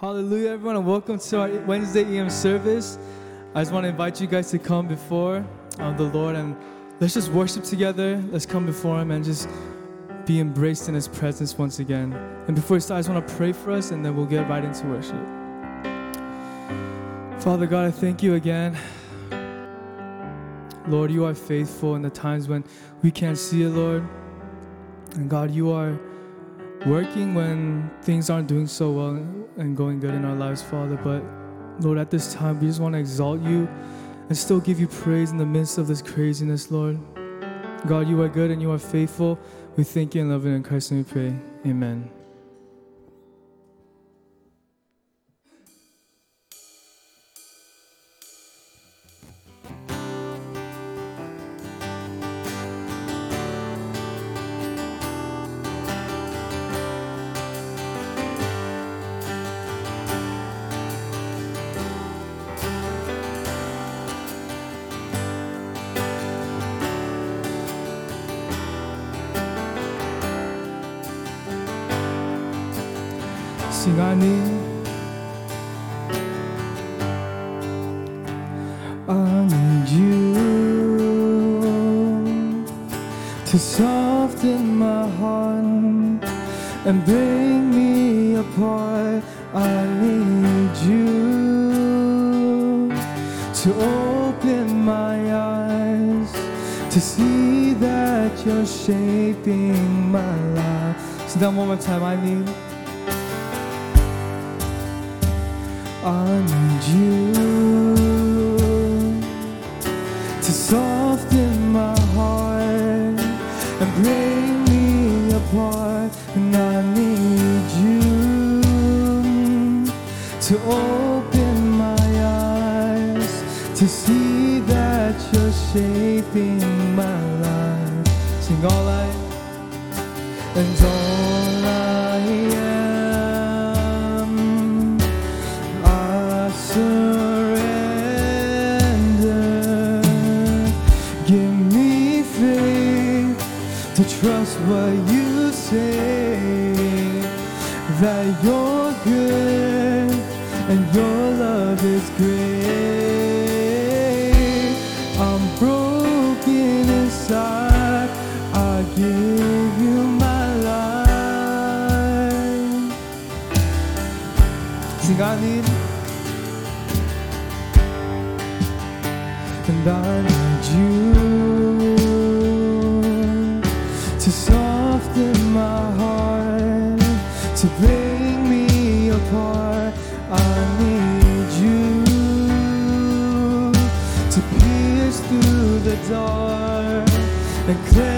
Hallelujah, everyone, and welcome to our Wednesday EM service. I just want to invite you guys to come before uh, the Lord and let's just worship together. Let's come before Him and just be embraced in His presence once again. And before we start, I just want to pray for us and then we'll get right into worship. Father God, I thank you again. Lord, you are faithful in the times when we can't see it, Lord. And God, you are working when things aren't doing so well and going good in our lives, Father. But Lord, at this time, we just want to exalt you and still give you praise in the midst of this craziness, Lord. God, you are good and you are faithful. We thank you and love you in Christ and we pray. Amen. I need. You to soften my heart and bring me apart. I need you to open my eyes to see that you're shaping my life. Sing that one more time. I need. Need you to soften my heart and bring me apart. And I need you to open my eyes to see that you're shaping trust what you say. That you're good and your love is great. I'm broken inside. I give you my life. Sing, I need. and I to bring me apart. I need you to pierce through the dark and cleanse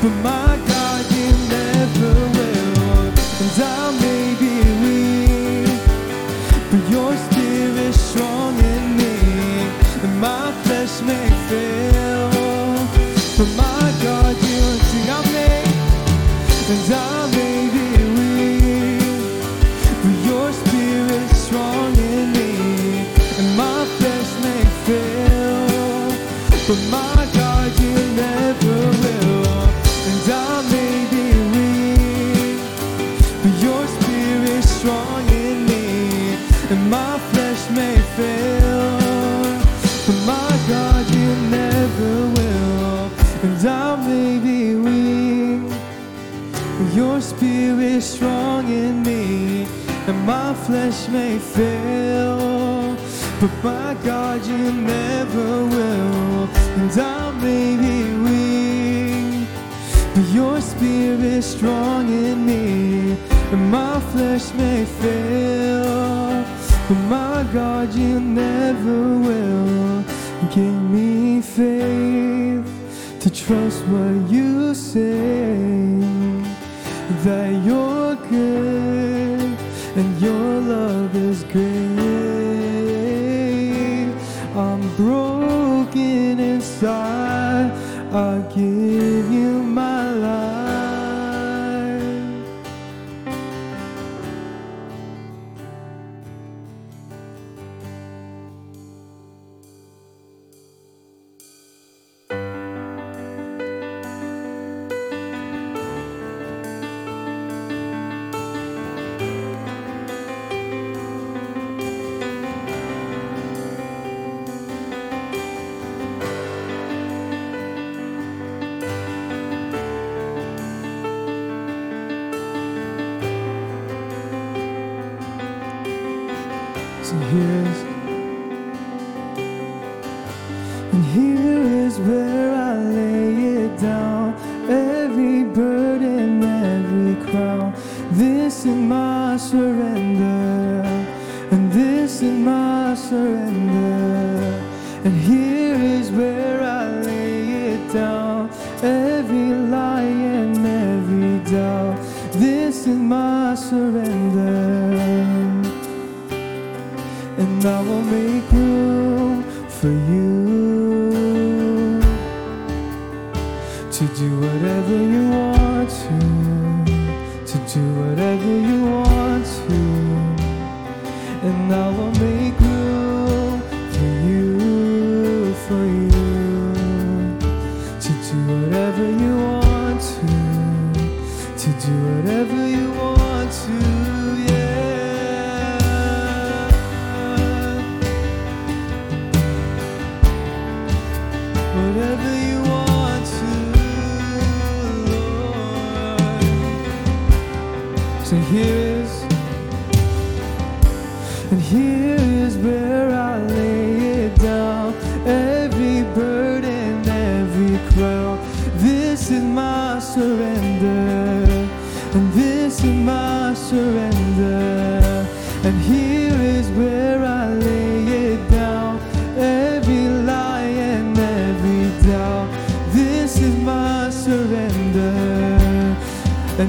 But my God, you never will. And I may be weak, but your spirit is strong in me. And my flesh may fail, but my God, you sing out me. And I flesh may fail, but my God, you never will. And I may be weak, but your spirit is strong in me. And my flesh may fail, but my God, you never will. Give me faith to trust what you say, that you're good and your love is great. I'm broken inside, I give you.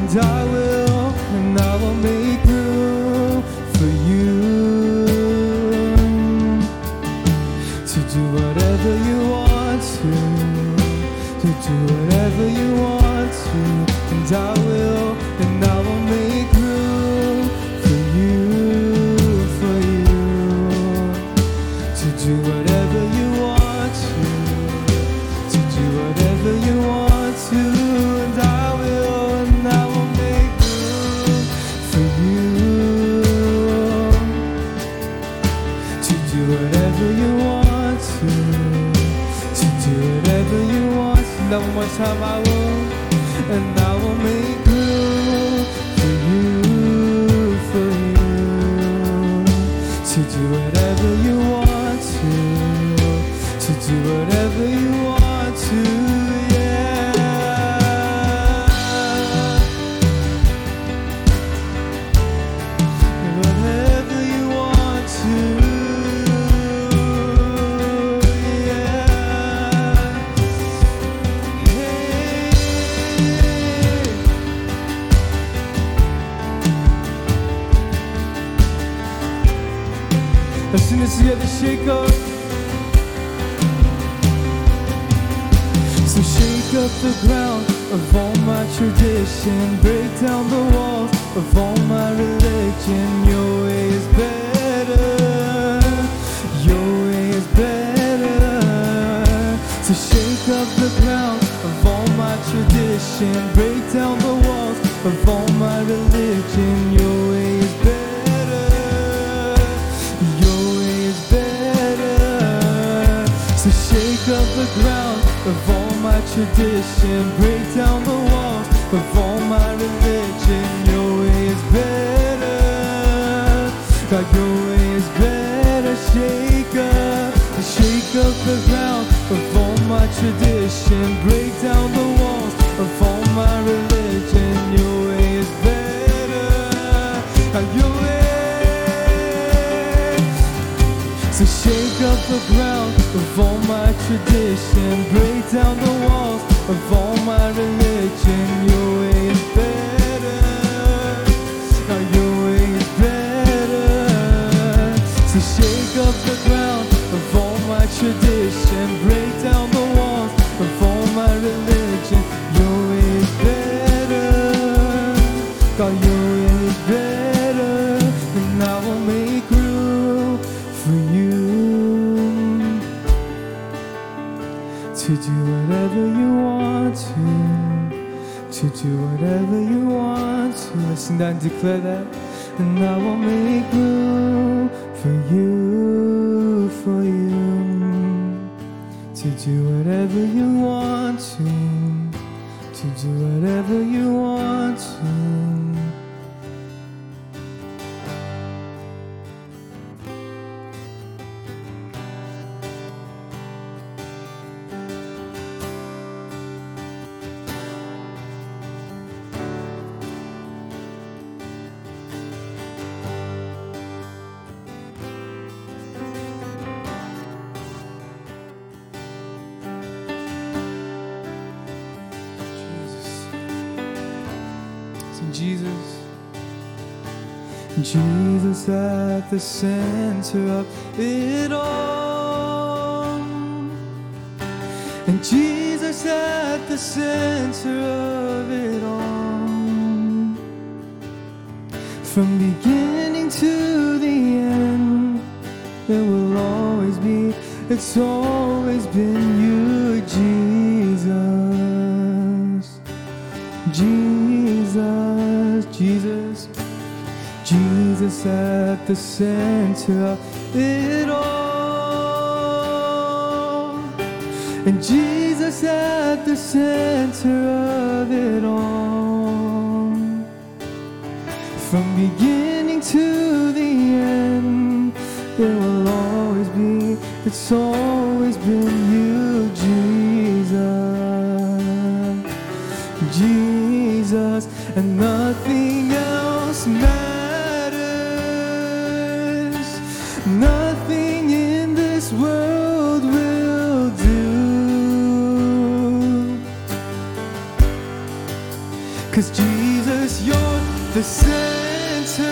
die. to do whatever you want to, to do whatever you want. Up the ground of all my tradition, break down the walls of all my religion. Your way is better. Your way is better. So shake up the ground of all my tradition, break down the walls of all tradition, break down the walls of all my religion. Your way is better. God, your way is better. Shake up, shake up the ground of all my tradition, break down the walls of all my religion. Your way is better. God, your way. The ground of all my tradition, break down the walls of all my religion. And declare that, and I will make room for you, for you, to do whatever you want to, to do whatever you want to. Jesus. Jesus at the center of it all. And Jesus at the center of it all. From beginning to the end, it will always be, it's always been you, At the center of it all. And Jesus at the center of it all. From beginning to the end, it will always be, it's always been you, Jesus. Jesus, and nothing center,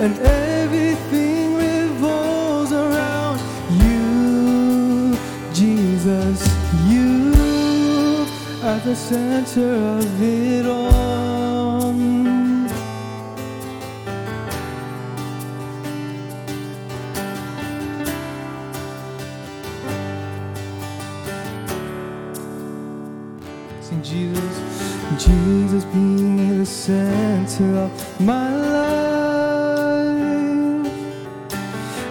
and everything revolves around you, Jesus. You at the center of it all. Sing Jesus, Jesus center of my life,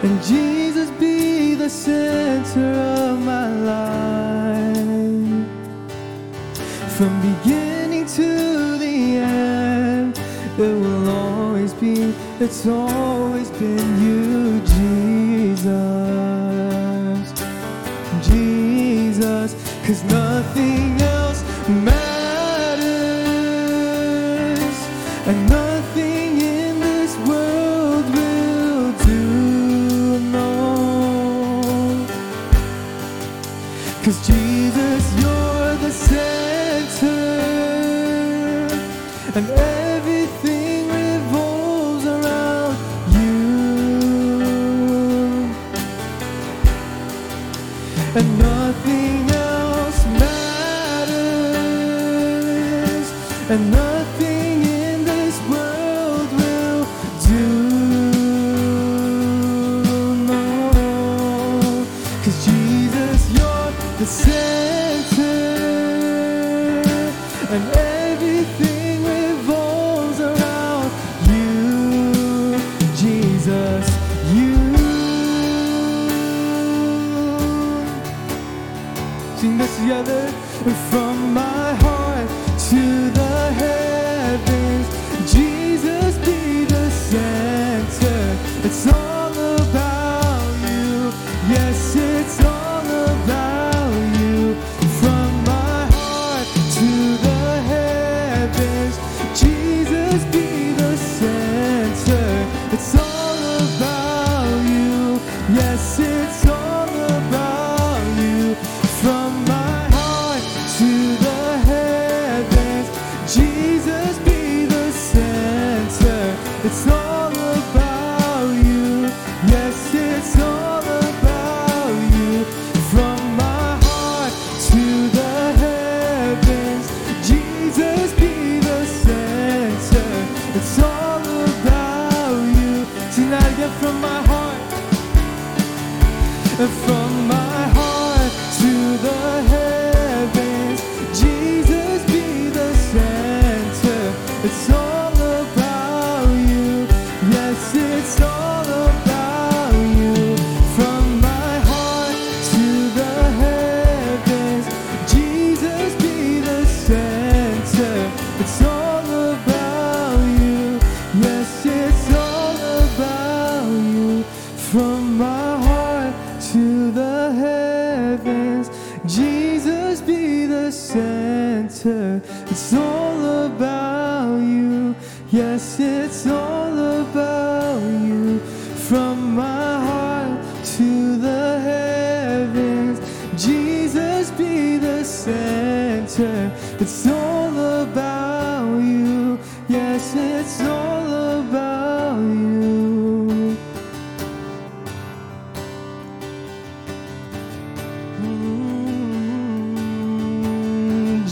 and Jesus be the center of my life. From beginning to the end, it will always be, it's always been you, Jesus. Jesus, cause nothing else matters, and nothing in this world will do. Cause Jesus, you're the center, and everything revolves around you, Jesus. You. Sing this together from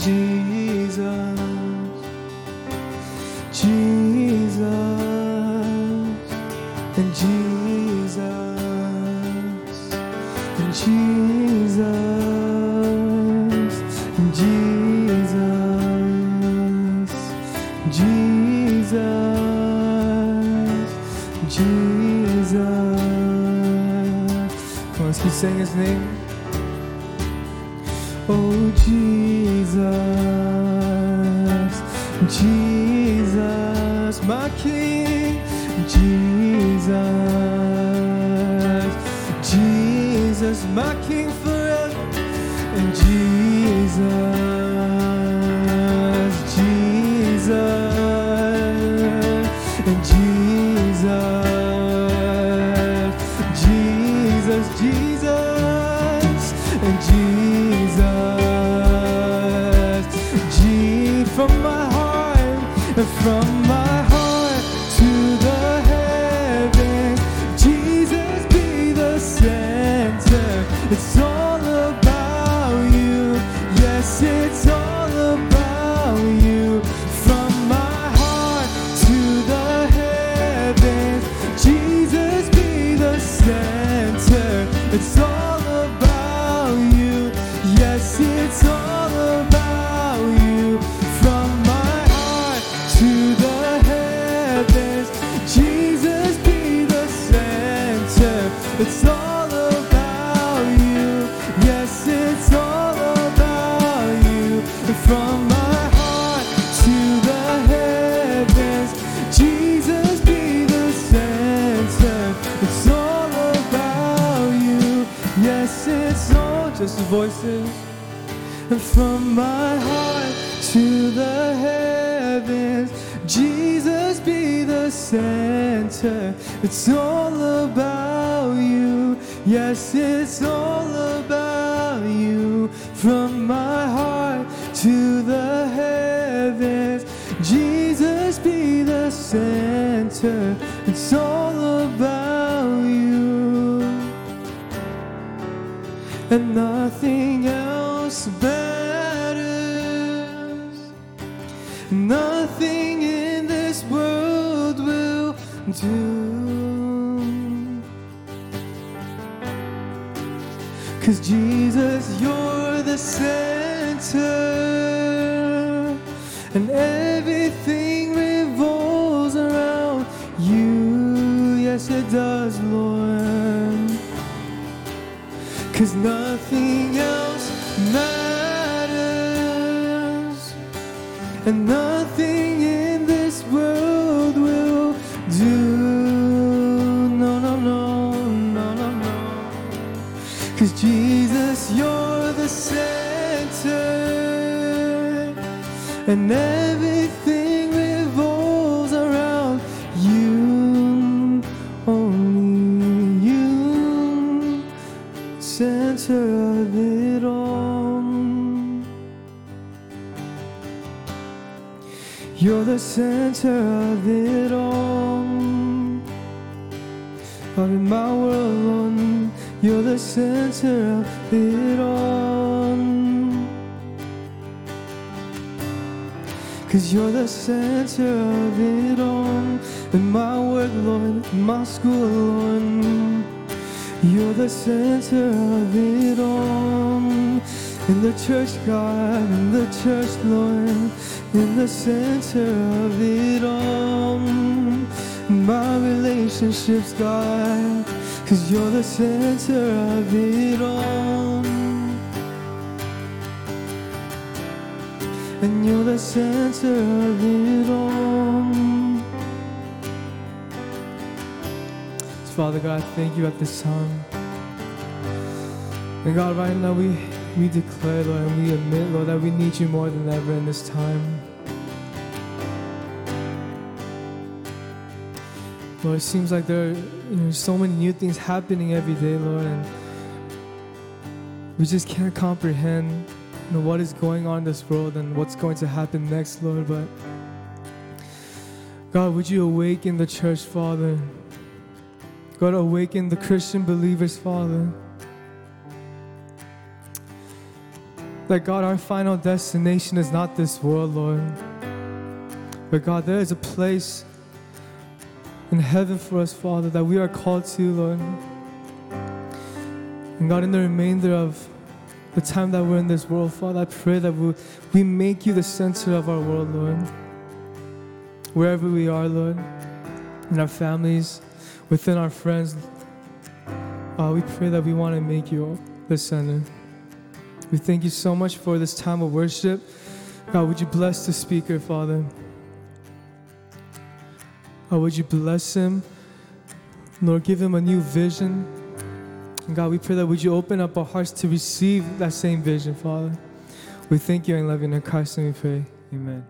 you. as my king. It's all Jesus be the center. It's all about you. Yes, it's all about you. From my heart to the heavens, Jesus be the center. It's all about you. And nothing else matters. do. Cause Jesus, you're the center, and everything revolves around you. Yes, it does, Lord. Cause nothing else matters, and and everything revolves around you, only you, center of it all. You're the center of it all. But in my world, you're the center of it all. Cause you're the center of it all. In my work, Lord, in my school, Lord, you're the center of it all. In the church, God, in the church, Lord, in the center of it all. My relationships, God, cause you're the center of it all. And you're the center of it all. So Father God, thank you at this time. And God, right now we, we declare, Lord, and we admit, Lord, that we need you more than ever in this time. Lord, it seems like there are you know, so many new things happening every day, Lord, and we just can't comprehend know, what is going on in this world and what's going to happen next, Lord. But God, would you awaken the church, Father? God, awaken the Christian believers, Father. That God, our final destination is not this world, Lord. But God, there is a place in heaven for us, Father, that we are called to, Lord. And God, in the remainder of the time that we're in this world, Father, I pray that we, we make you the center of our world, Lord. Wherever we are, Lord, in our families, within our friends, uh, we pray that we want to make you the center. We thank you so much for this time of worship. God, would you bless the speaker, Father? God, would you bless him? Lord, give him a new vision. And God, we pray that would you open up our hearts to receive that same vision, Father. We thank you and love you in Christ and we pray. Amen.